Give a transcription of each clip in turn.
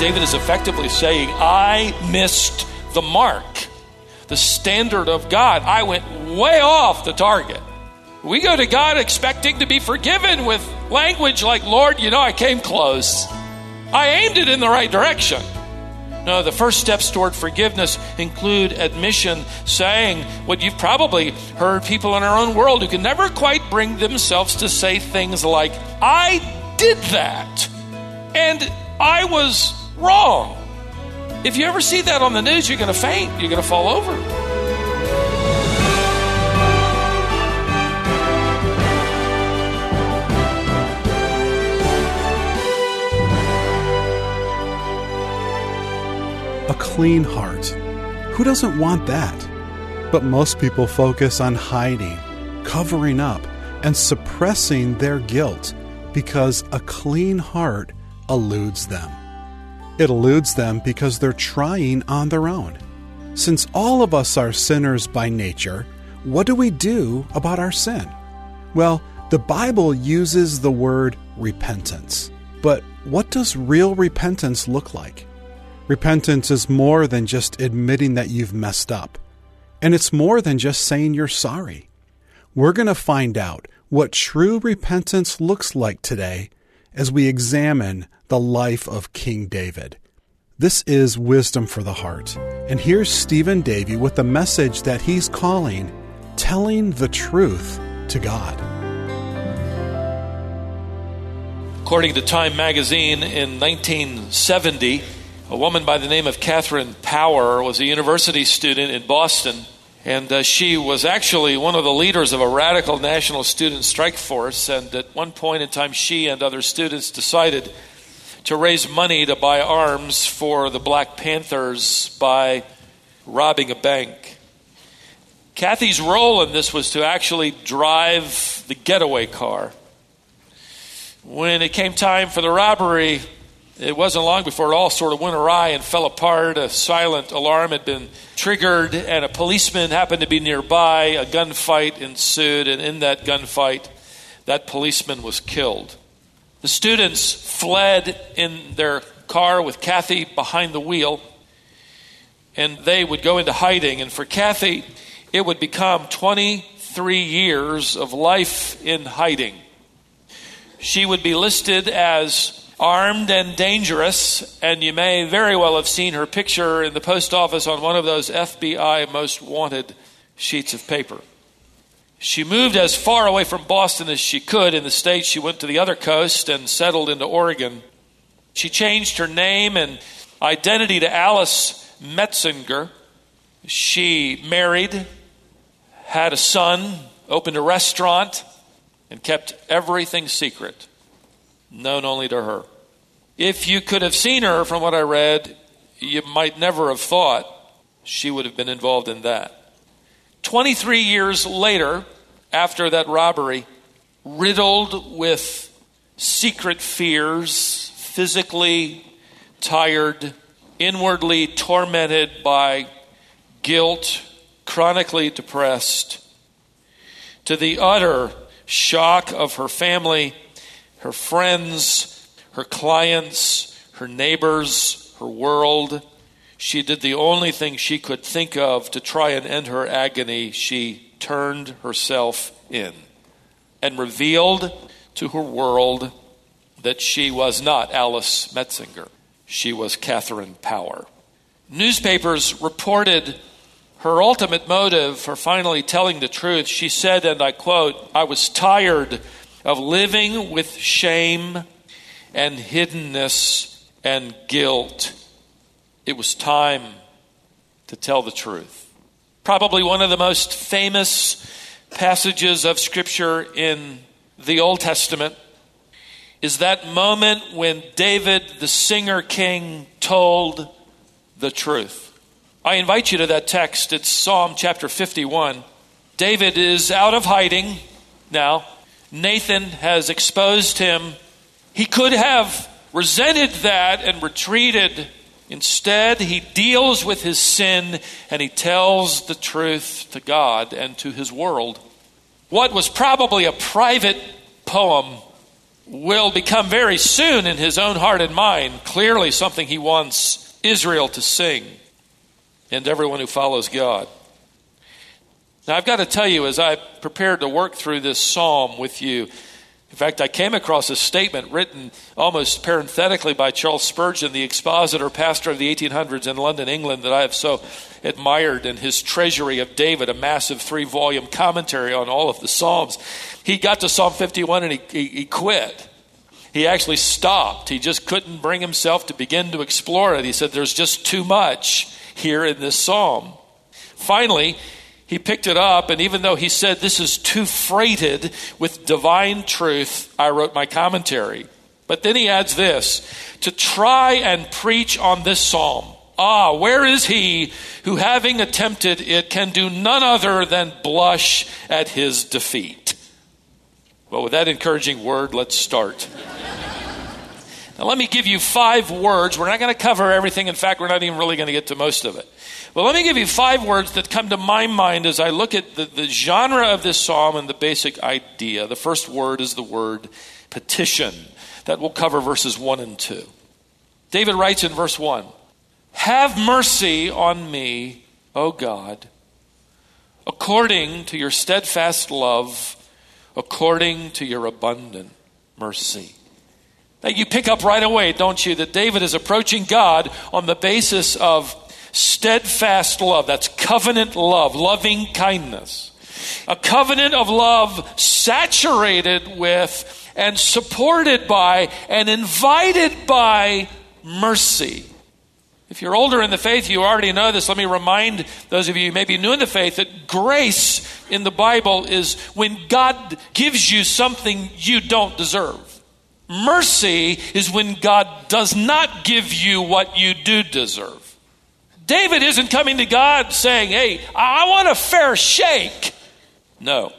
David is effectively saying, I missed the mark, the standard of God. I went way off the target. We go to God expecting to be forgiven with language like, Lord, you know, I came close. I aimed it in the right direction. No, the first steps toward forgiveness include admission, saying what you've probably heard people in our own world who can never quite bring themselves to say things like, I did that, and I was wrong. If you ever see that on the news, you're going to faint, you're going to fall over. A clean heart. Who doesn't want that? But most people focus on hiding, covering up, and suppressing their guilt because a clean heart eludes them. It eludes them because they're trying on their own. Since all of us are sinners by nature, what do we do about our sin? Well, the Bible uses the word repentance. But what does real repentance look like? Repentance is more than just admitting that you've messed up. And it's more than just saying you're sorry. We're going to find out what true repentance looks like today as we examine the life of King David. This is Wisdom for the Heart. And here's Stephen Davey with the message that he's calling Telling the Truth to God. According to Time magazine in 1970, a woman by the name of Catherine Power was a university student in Boston, and uh, she was actually one of the leaders of a radical national student strike force. And at one point in time, she and other students decided to raise money to buy arms for the Black Panthers by robbing a bank. Kathy's role in this was to actually drive the getaway car. When it came time for the robbery, it wasn't long before it all sort of went awry and fell apart. A silent alarm had been triggered, and a policeman happened to be nearby. A gunfight ensued, and in that gunfight, that policeman was killed. The students fled in their car with Kathy behind the wheel, and they would go into hiding. And for Kathy, it would become 23 years of life in hiding. She would be listed as armed and dangerous, and you may very well have seen her picture in the post office on one of those FBI most wanted sheets of paper. She moved as far away from Boston as she could. In the States, she went to the other coast and settled into Oregon. She changed her name and identity to Alice Metzinger. She married, had a son, opened a restaurant, and kept everything secret, known only to her. If you could have seen her from what I read, you might never have thought she would have been involved in that. 23 years later, after that robbery, riddled with secret fears, physically tired, inwardly tormented by guilt, chronically depressed, to the utter shock of her family, her friends, her clients, her neighbors, her world she did the only thing she could think of to try and end her agony. She turned herself in and revealed to her world that she was not Alice Metzinger. She was Catherine Power. Newspapers reported her ultimate motive for finally telling the truth. She said, and I quote, I was tired of living with shame and hiddenness and guilt it was time to tell the truth. Probably one of the most famous passages of Scripture in the Old Testament is that moment when David, the singer king, told the truth. I invite you to that text. It's Psalm chapter 51. David is out of hiding now. Nathan has exposed him. He could have resented that and retreated Instead, he deals with his sin and he tells the truth to God and to his world. What was probably a private poem will become very soon in his own heart and mind clearly something he wants Israel to sing and everyone who follows God. Now, I've got to tell you, as I prepared to work through this psalm with you, in fact, I came across a statement written almost parenthetically by Charles Spurgeon, the expositor, pastor of the 1800s in London, England, that I have so admired in his Treasury of David, a massive three volume commentary on all of the Psalms. He got to Psalm 51 and he, he, he quit. He actually stopped. He just couldn't bring himself to begin to explore it. He said, There's just too much here in this psalm. Finally, he picked it up, and even though he said this is too freighted with divine truth, I wrote my commentary. But then he adds this to try and preach on this psalm. Ah, where is he who, having attempted it, can do none other than blush at his defeat? Well, with that encouraging word, let's start. Now, let me give you five words. We're not going to cover everything. In fact, we're not even really going to get to most of it. But let me give you five words that come to my mind as I look at the, the genre of this psalm and the basic idea. The first word is the word petition. That will cover verses 1 and 2. David writes in verse 1 Have mercy on me, O God, according to your steadfast love, according to your abundant mercy. Now, you pick up right away, don't you, that David is approaching God on the basis of steadfast love. That's covenant love, loving kindness. A covenant of love saturated with and supported by and invited by mercy. If you're older in the faith, you already know this. Let me remind those of you who may be new in the faith that grace in the Bible is when God gives you something you don't deserve. Mercy is when God does not give you what you do deserve. David isn't coming to God saying, Hey, I want a fair shake. No,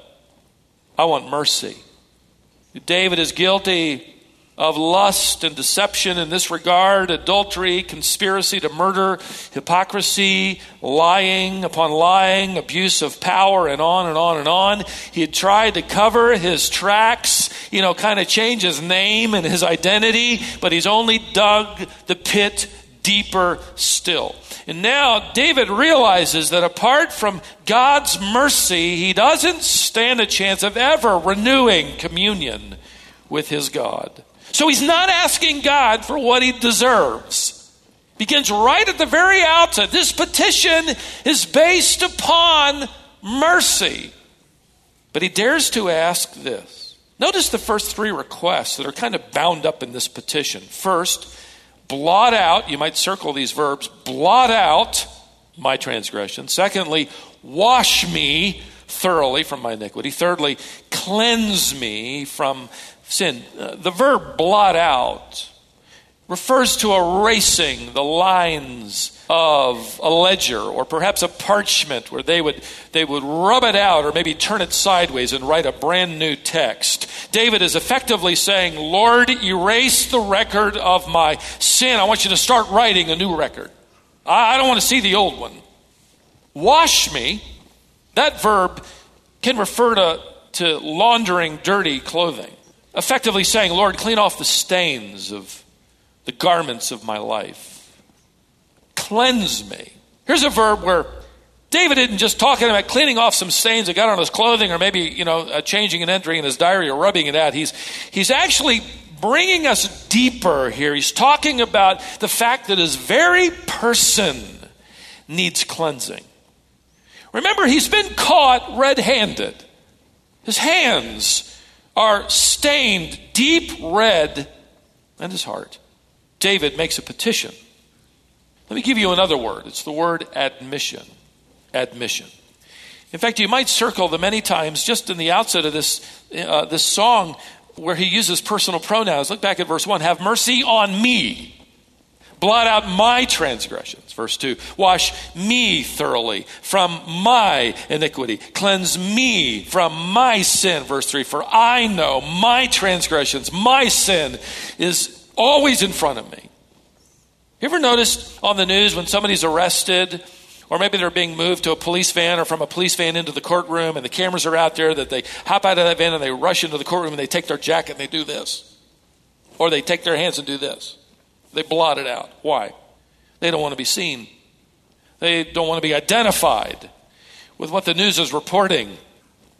I want mercy. David is guilty of lust and deception in this regard adultery, conspiracy to murder, hypocrisy, lying upon lying, abuse of power, and on and on and on. He had tried to cover his tracks, you know, kind of change his name and his identity, but he's only dug the pit deeper still. And now David realizes that apart from God's mercy, he doesn't stand a chance of ever renewing communion with his God. So he's not asking God for what he deserves. Begins right at the very outset. This petition is based upon mercy. But he dares to ask this. Notice the first three requests that are kind of bound up in this petition. First, blot out, you might circle these verbs, blot out my transgression. Secondly, wash me thoroughly from my iniquity. Thirdly, cleanse me from sin. Uh, the verb blot out refers to erasing the lines of a ledger or perhaps a parchment where they would they would rub it out or maybe turn it sideways and write a brand new text. David is effectively saying, "Lord, erase the record of my sin. I want you to start writing a new record. I, I don't want to see the old one. Wash me." That verb can refer to, to laundering dirty clothing effectively saying, Lord, clean off the stains of the garments of my life. Cleanse me. Here's a verb where David isn't just talking about cleaning off some stains that got on his clothing or maybe, you know, uh, changing an entry in his diary or rubbing it out. He's, he's actually bringing us deeper here. He's talking about the fact that his very person needs cleansing. Remember, he's been caught red handed. His hands are stained deep red and his heart. David makes a petition. Let me give you another word. It's the word admission. Admission. In fact, you might circle the many times just in the outset of this, uh, this song where he uses personal pronouns. Look back at verse 1 Have mercy on me blot out my transgressions. Verse 2 Wash me thoroughly from my iniquity, cleanse me from my sin. Verse 3 For I know my transgressions, my sin is always in front of me. You ever noticed on the news when somebody's arrested Or maybe they're being moved to a police van or from a police van into the courtroom, and the cameras are out there that they hop out of that van and they rush into the courtroom and they take their jacket and they do this. Or they take their hands and do this. They blot it out. Why? They don't want to be seen. They don't want to be identified with what the news is reporting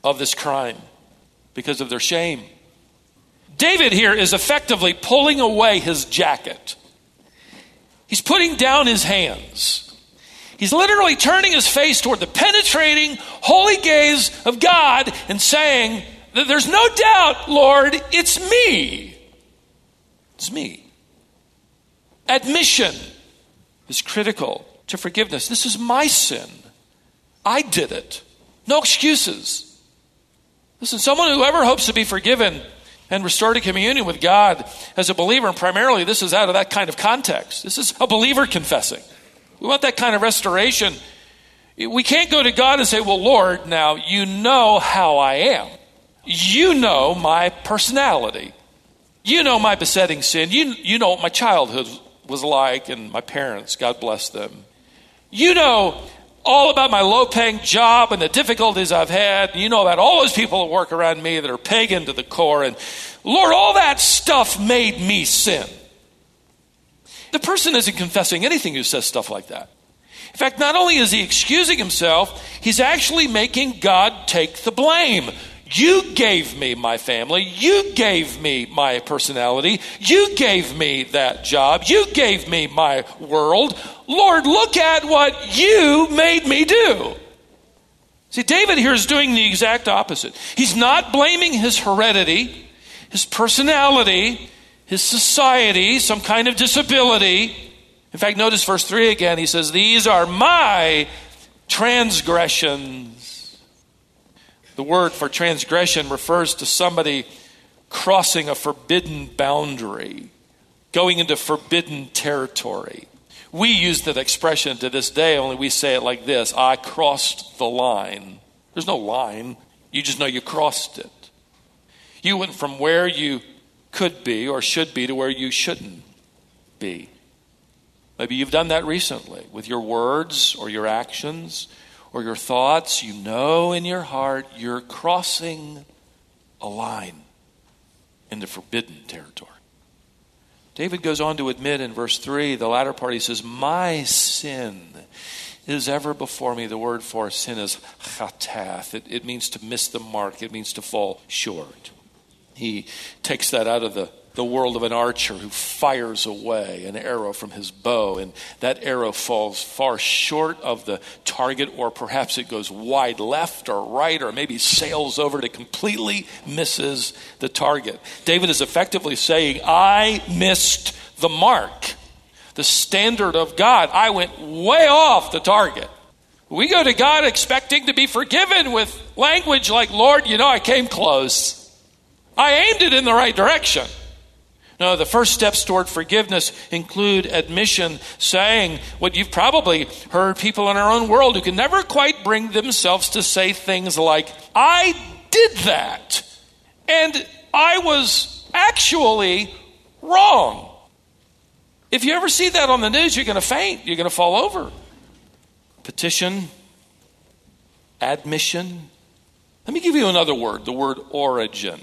of this crime because of their shame. David here is effectively pulling away his jacket. He's putting down his hands. He's literally turning his face toward the penetrating, holy gaze of God and saying, There's no doubt, Lord, it's me. It's me. Admission is critical to forgiveness. This is my sin. I did it. No excuses. Listen, someone who ever hopes to be forgiven and restored to communion with God as a believer, and primarily this is out of that kind of context. This is a believer confessing. We want that kind of restoration. We can't go to God and say, Well, Lord, now you know how I am. You know my personality. You know my besetting sin. You, you know what my childhood was like and my parents, God bless them. You know all about my low paying job and the difficulties I've had. You know about all those people that work around me that are pagan to the core. And Lord, all that stuff made me sin. The person isn't confessing anything who says stuff like that. In fact, not only is he excusing himself, he's actually making God take the blame. You gave me my family. You gave me my personality. You gave me that job. You gave me my world. Lord, look at what you made me do. See, David here is doing the exact opposite. He's not blaming his heredity, his personality, his society, some kind of disability. In fact, notice verse 3 again. He says, These are my transgressions. The word for transgression refers to somebody crossing a forbidden boundary, going into forbidden territory. We use that expression to this day, only we say it like this I crossed the line. There's no line, you just know you crossed it. You went from where you could be or should be to where you shouldn't be. Maybe you've done that recently with your words or your actions or your thoughts. You know in your heart you're crossing a line into forbidden territory. David goes on to admit in verse 3, the latter part, he says, My sin is ever before me. The word for sin is chatath. It, it means to miss the mark, it means to fall short. He takes that out of the, the world of an archer who fires away an arrow from his bow, and that arrow falls far short of the target, or perhaps it goes wide left or right, or maybe sails over to completely misses the target. David is effectively saying, I missed the mark, the standard of God. I went way off the target. We go to God expecting to be forgiven with language like, Lord, you know, I came close. I aimed it in the right direction. No, the first steps toward forgiveness include admission, saying what you've probably heard people in our own world who can never quite bring themselves to say things like, I did that, and I was actually wrong. If you ever see that on the news, you're going to faint, you're going to fall over. Petition, admission. Let me give you another word the word origin.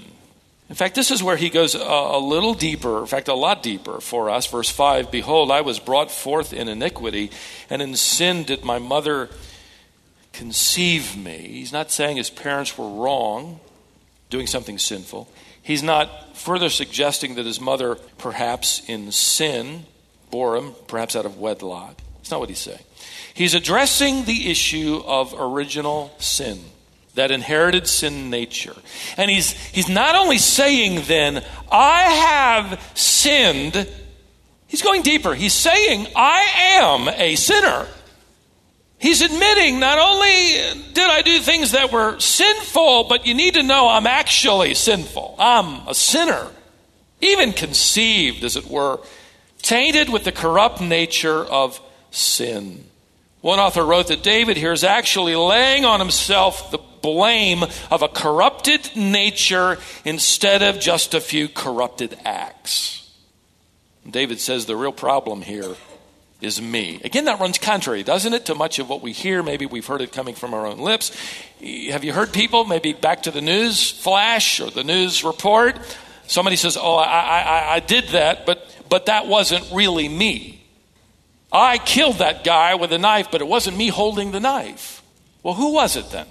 In fact, this is where he goes a, a, little deeper, in fact, a lot deeper for us. Verse 5 Behold, I was brought forth in iniquity, and in sin did my mother conceive me. He's not saying his parents were wrong, doing something sinful. He's not further suggesting that his mother, perhaps in sin, bore him, perhaps out of wedlock. That's not what he's saying. He's addressing the issue of original sin that inherited sin nature. And he's, he's not only saying then, I have sinned, he's going deeper. He's saying, I am a sinner. He's admitting not only did I do things that were sinful, but you need to know I'm actually sinful. I'm a sinner, even conceived, as it were, tainted with the corrupt nature of sin. One author wrote that David here is actually laying on himself the blame of a corrupted nature instead of just a few corrupted acts. David says the real problem here is me. Again, that runs contrary, doesn't it, to much of what we hear? Maybe we've heard it coming from our own lips. Have you heard people, maybe back to the news flash or the news report? Somebody says, Oh, I, I, I did that, but, but that wasn't really me. I killed that guy with a knife, but it wasn't me holding the knife. Well, who was it then?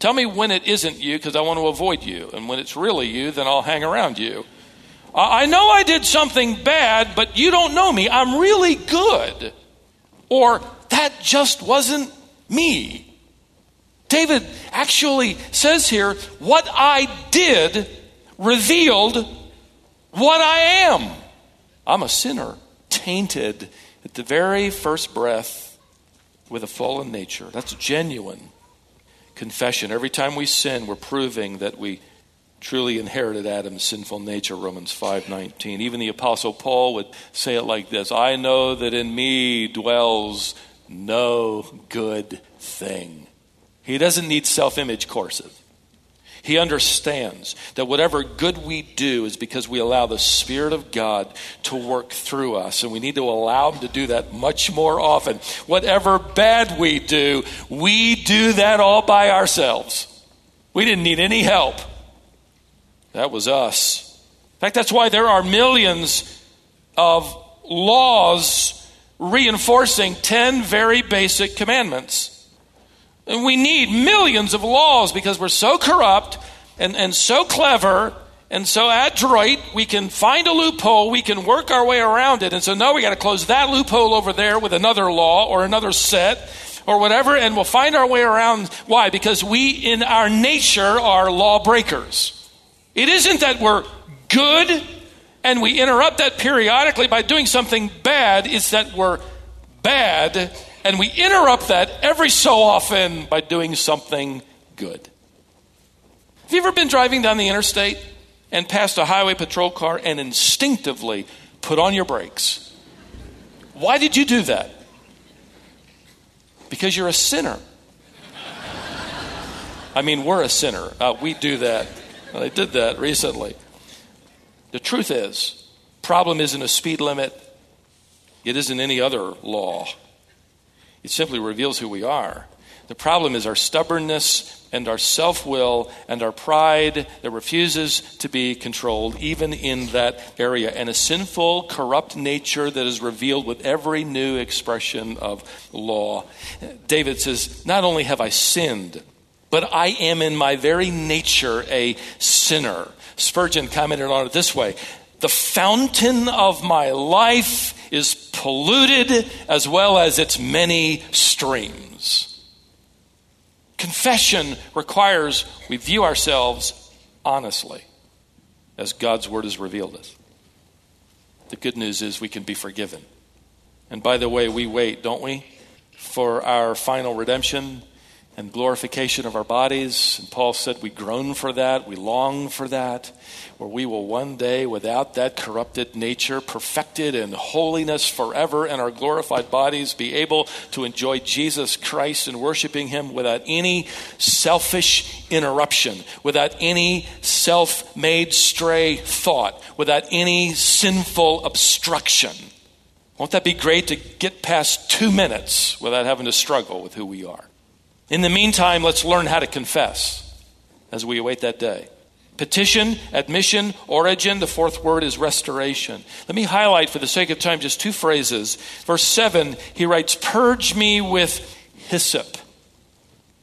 Tell me when it isn't you because I want to avoid you. And when it's really you, then I'll hang around you. I know I did something bad, but you don't know me. I'm really good. Or that just wasn't me. David actually says here, what I did revealed what I am. I'm a sinner, tainted at the very first breath with a fallen nature. That's genuine confession. Every time we sin, we're proving that we truly inherited Adam's sinful nature, Romans 5:19. Even the apostle Paul would say it like this, I know that in me dwells no good thing. He doesn't need self-image courses. He understands that whatever good we do is because we allow the Spirit of God to work through us, and we need to allow Him to do that much more often. Whatever bad we do, we do that all by ourselves. We didn't need any help. That was us. In fact, that's why there are millions of laws reinforcing 10 very basic commandments. And we need millions of laws because we're so corrupt and, and so clever and so adroit, we can find a loophole, we can work our way around it. And so, now we got to close that loophole over there with another law or another set or whatever, and we'll find our way around. Why? Because we, in our nature, are lawbreakers. It isn't that we're good and we interrupt that periodically by doing something bad, it's that we're bad and we interrupt that every so often by doing something good. Have you ever been driving down the interstate and passed a highway patrol car and instinctively put on your brakes? Why did you do that? Because you're a sinner. I mean, we're a sinner. Uh, we do that. I did that recently. The truth is, problem isn't a speed limit. It isn't any other law. It simply reveals who we are. The problem is our stubbornness and our self will and our pride that refuses to be controlled, even in that area, and a sinful, corrupt nature that is revealed with every new expression of law. David says, Not only have I sinned, but I am in my very nature a sinner. Spurgeon commented on it this way The fountain of my life is polluted as well as its many streams. Confession requires we view ourselves honestly as God's word has revealed us. The good news is we can be forgiven. And by the way, we wait, don't we, for our final redemption and glorification of our bodies. And Paul said we groan for that, we long for that, where we will one day, without that corrupted nature, perfected in holiness forever in our glorified bodies, be able to enjoy Jesus Christ and worshiping Him without any selfish interruption, without any self made stray thought, without any sinful obstruction. Won't that be great to get past two minutes without having to struggle with who we are? In the meantime, let's learn how to confess as we await that day. Petition, admission, origin. The fourth word is restoration. Let me highlight, for the sake of time, just two phrases. Verse 7, he writes, Purge me with hyssop,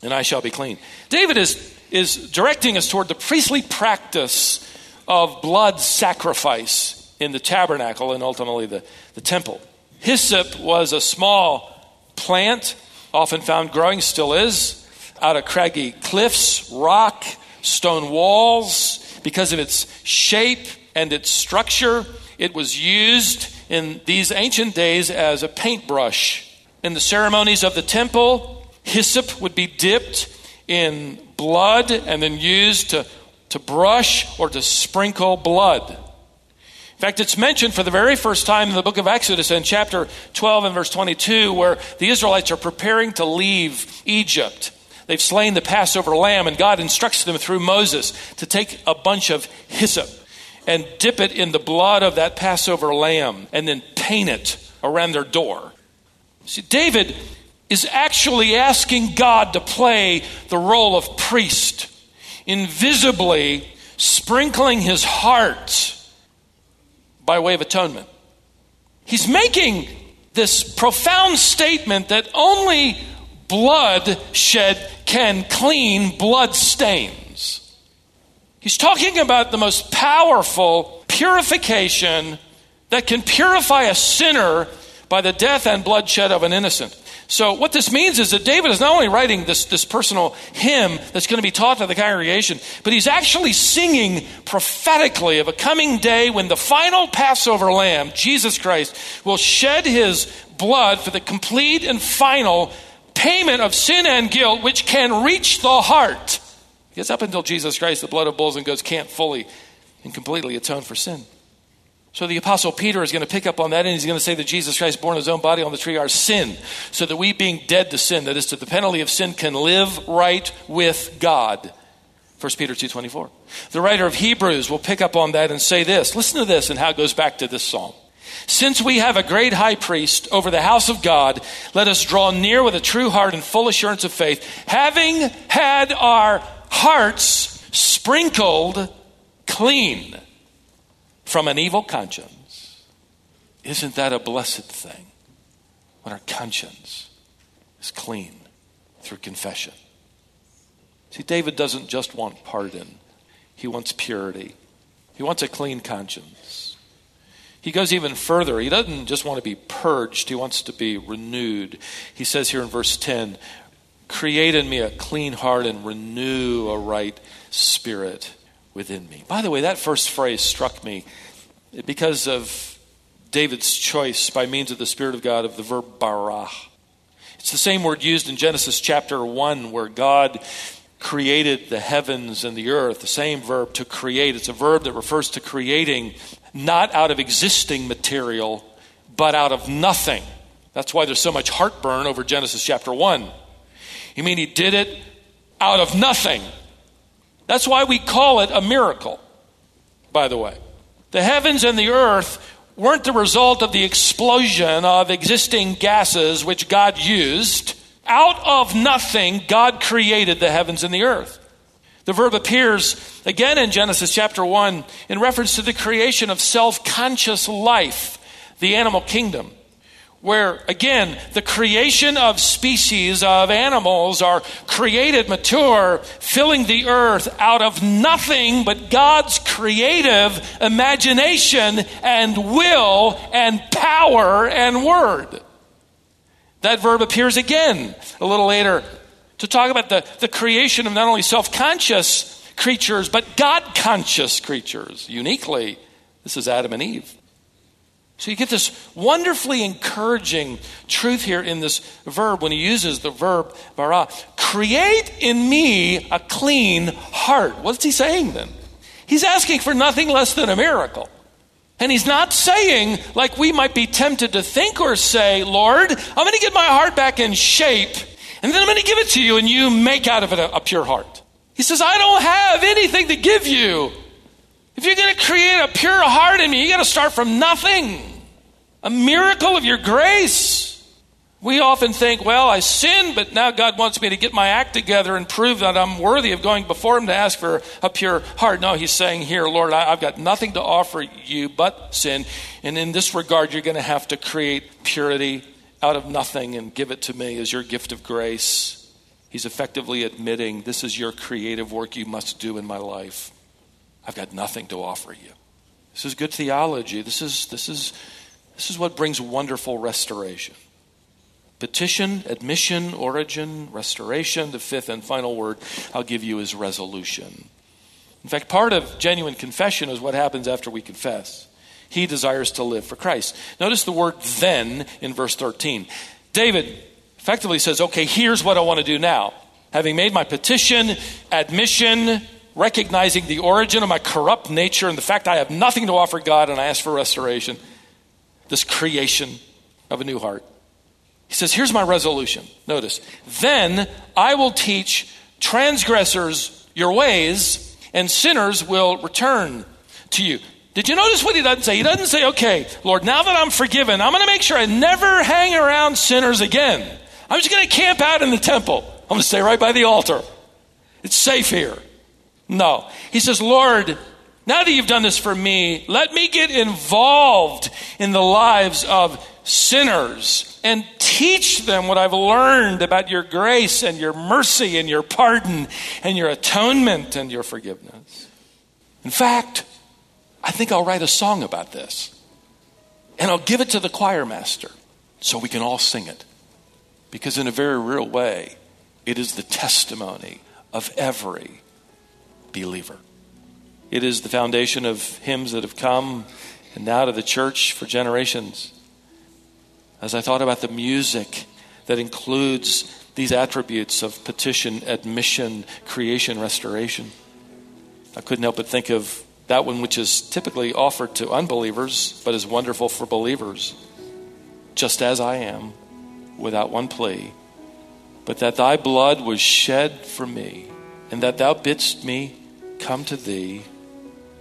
and I shall be clean. David is, is directing us toward the priestly practice of blood sacrifice in the tabernacle and ultimately the, the temple. Hyssop was a small plant often found growing, still is, out of craggy cliffs, rock, stone walls. Because of its shape and its structure, it was used in these ancient days as a paintbrush. In the ceremonies of the temple, hyssop would be dipped in blood and then used to, to brush or to sprinkle blood. In fact, it's mentioned for the very first time in the book of Exodus in chapter 12 and verse 22, where the Israelites are preparing to leave Egypt. They've slain the Passover lamb, and God instructs them through Moses to take a bunch of hyssop and dip it in the blood of that Passover lamb and then paint it around their door. See, David is actually asking God to play the role of priest, invisibly sprinkling his heart by way of atonement. He's making this profound statement that only blood shed can clean blood stains. He's talking about the most powerful purification that can purify a sinner by the death and bloodshed of an innocent. So, what this means is that David is not only writing this, this personal hymn that's going to be taught to the congregation, but he's actually singing prophetically of a coming day when the final Passover lamb, Jesus Christ, will shed his blood for the complete and final payment of sin and guilt, which can reach the heart. Because up until Jesus Christ, the blood of bulls and goats can't fully and completely atone for sin. So the Apostle Peter is going to pick up on that and he's going to say that Jesus Christ born his own body on the tree, our sin, so that we being dead to sin, that is to the penalty of sin, can live right with God. 1 Peter 2.24. The writer of Hebrews will pick up on that and say this. Listen to this and how it goes back to this psalm. Since we have a great high priest over the house of God, let us draw near with a true heart and full assurance of faith, having had our hearts sprinkled clean from an evil conscience. Isn't that a blessed thing when our conscience is clean through confession? See, David doesn't just want pardon, he wants purity, he wants a clean conscience. He goes even further. He doesn't just want to be purged, he wants to be renewed. He says here in verse 10 Create in me a clean heart and renew a right spirit within me. By the way, that first phrase struck me because of David's choice by means of the Spirit of God of the verb bara. It's the same word used in Genesis chapter 1 where God created the heavens and the earth, the same verb to create. It's a verb that refers to creating not out of existing material, but out of nothing. That's why there's so much heartburn over Genesis chapter 1. You mean he did it out of nothing? That's why we call it a miracle, by the way. The heavens and the earth weren't the result of the explosion of existing gases which God used. Out of nothing, God created the heavens and the earth. The verb appears again in Genesis chapter 1 in reference to the creation of self conscious life, the animal kingdom where again the creation of species of animals are created mature filling the earth out of nothing but god's creative imagination and will and power and word. That verb appears again a little later to talk about the, the creation of not only self-conscious creatures but god-conscious creatures. Uniquely this is adam and eve so you get this wonderfully encouraging truth here in this verb when he uses the verb bara. Create in me a clean heart. What's he saying then? He's asking for nothing less than a miracle. And he's not saying, like we might be tempted to think or say, Lord, I'm going to get my heart back in shape, and then I'm going to give it to you, and you make out of it a, a pure heart. He says, I don't have anything to give you. If you're going to create a pure heart in me, you got to start from nothing. A miracle of your grace. We often think, well, I sinned, but now God wants me to get my act together and prove that I'm worthy of going before Him to ask for a pure heart. No, He's saying here, Lord, I, have got nothing to offer you but sin. And in this regard, you're going to have to create purity out of nothing and give it to me as your gift of grace. He's effectively admitting, this is your creative work you must do in my life. I've got nothing to offer you. This is good theology. This is, this is, this is what brings wonderful restoration. Petition, admission, origin, restoration. The fifth and final word I'll give you is resolution. In fact, part of genuine confession is what happens after we confess. He desires to live for Christ. Notice the word then in verse 13. David effectively says, okay, here's what I want to do now. Having made my petition, admission, recognizing the origin of my corrupt nature and the fact I have nothing to offer God and I ask for restoration, this creation of a new heart. He says, Here's my resolution. Notice, then I will teach transgressors your ways, and sinners will return to you. Did you notice what he doesn't say? He doesn't say, okay, Lord, now that I'm forgiven, I'm going to make sure I never hang around sinners again. I'm just going to camp out in the temple. I'm going to stay right by the altar. It's safe here. No. He says, Lord, now that you've done this for me, let me get involved in the lives of sinners and teach them what I've learned about your grace and your mercy and your pardon and your atonement and your forgiveness. In fact, I think I'll write a song about this. And I'll give it to the choir master so we can all sing it. Because, in a very real way, it is the testimony of every believer. It is the foundation of hymns that have come and now to the church for generations. As I thought about the music that includes these attributes of petition, admission, creation, restoration, I couldn't help but think of that one which is typically offered to unbelievers, but is wonderful for believers. Just as I am, without one plea, but that thy blood was shed for me, and that thou bidst me come to thee,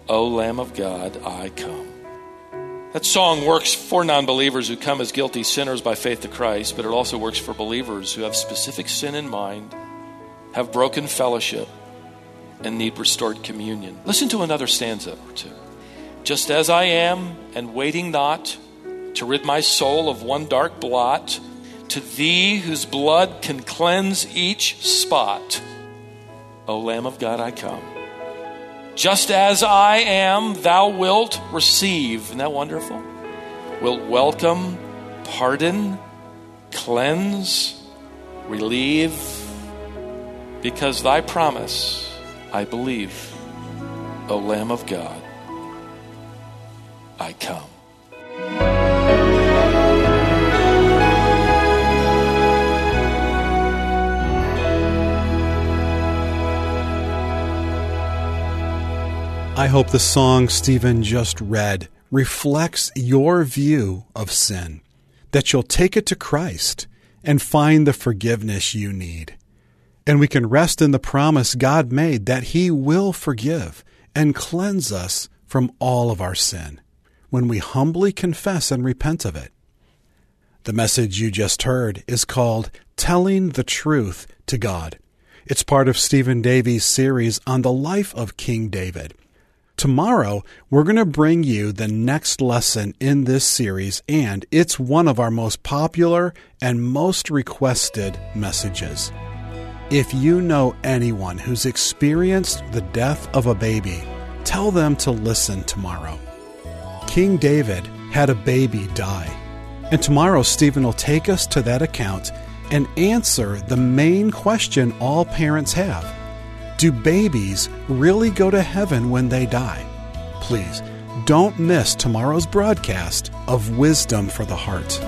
O Lamb of God, I come. That song works for non believers who come as guilty sinners by faith to Christ, but it also works for believers who have specific sin in mind, have broken fellowship, and need restored communion. Listen to another stanza or two. Just as I am, and waiting not to rid my soul of one dark blot, to thee whose blood can cleanse each spot, O Lamb of God, I come. Just as I am, thou wilt receive. Isn't that wonderful? Wilt welcome, pardon, cleanse, relieve, because thy promise I believe, O Lamb of God, I come. I hope the song Stephen just read reflects your view of sin, that you'll take it to Christ and find the forgiveness you need. And we can rest in the promise God made that He will forgive and cleanse us from all of our sin when we humbly confess and repent of it. The message you just heard is called Telling the Truth to God. It's part of Stephen Davey's series on the life of King David. Tomorrow, we're going to bring you the next lesson in this series, and it's one of our most popular and most requested messages. If you know anyone who's experienced the death of a baby, tell them to listen tomorrow. King David had a baby die. And tomorrow, Stephen will take us to that account and answer the main question all parents have Do babies really go to heaven when they die? Please don't miss tomorrow's broadcast of Wisdom for the Heart.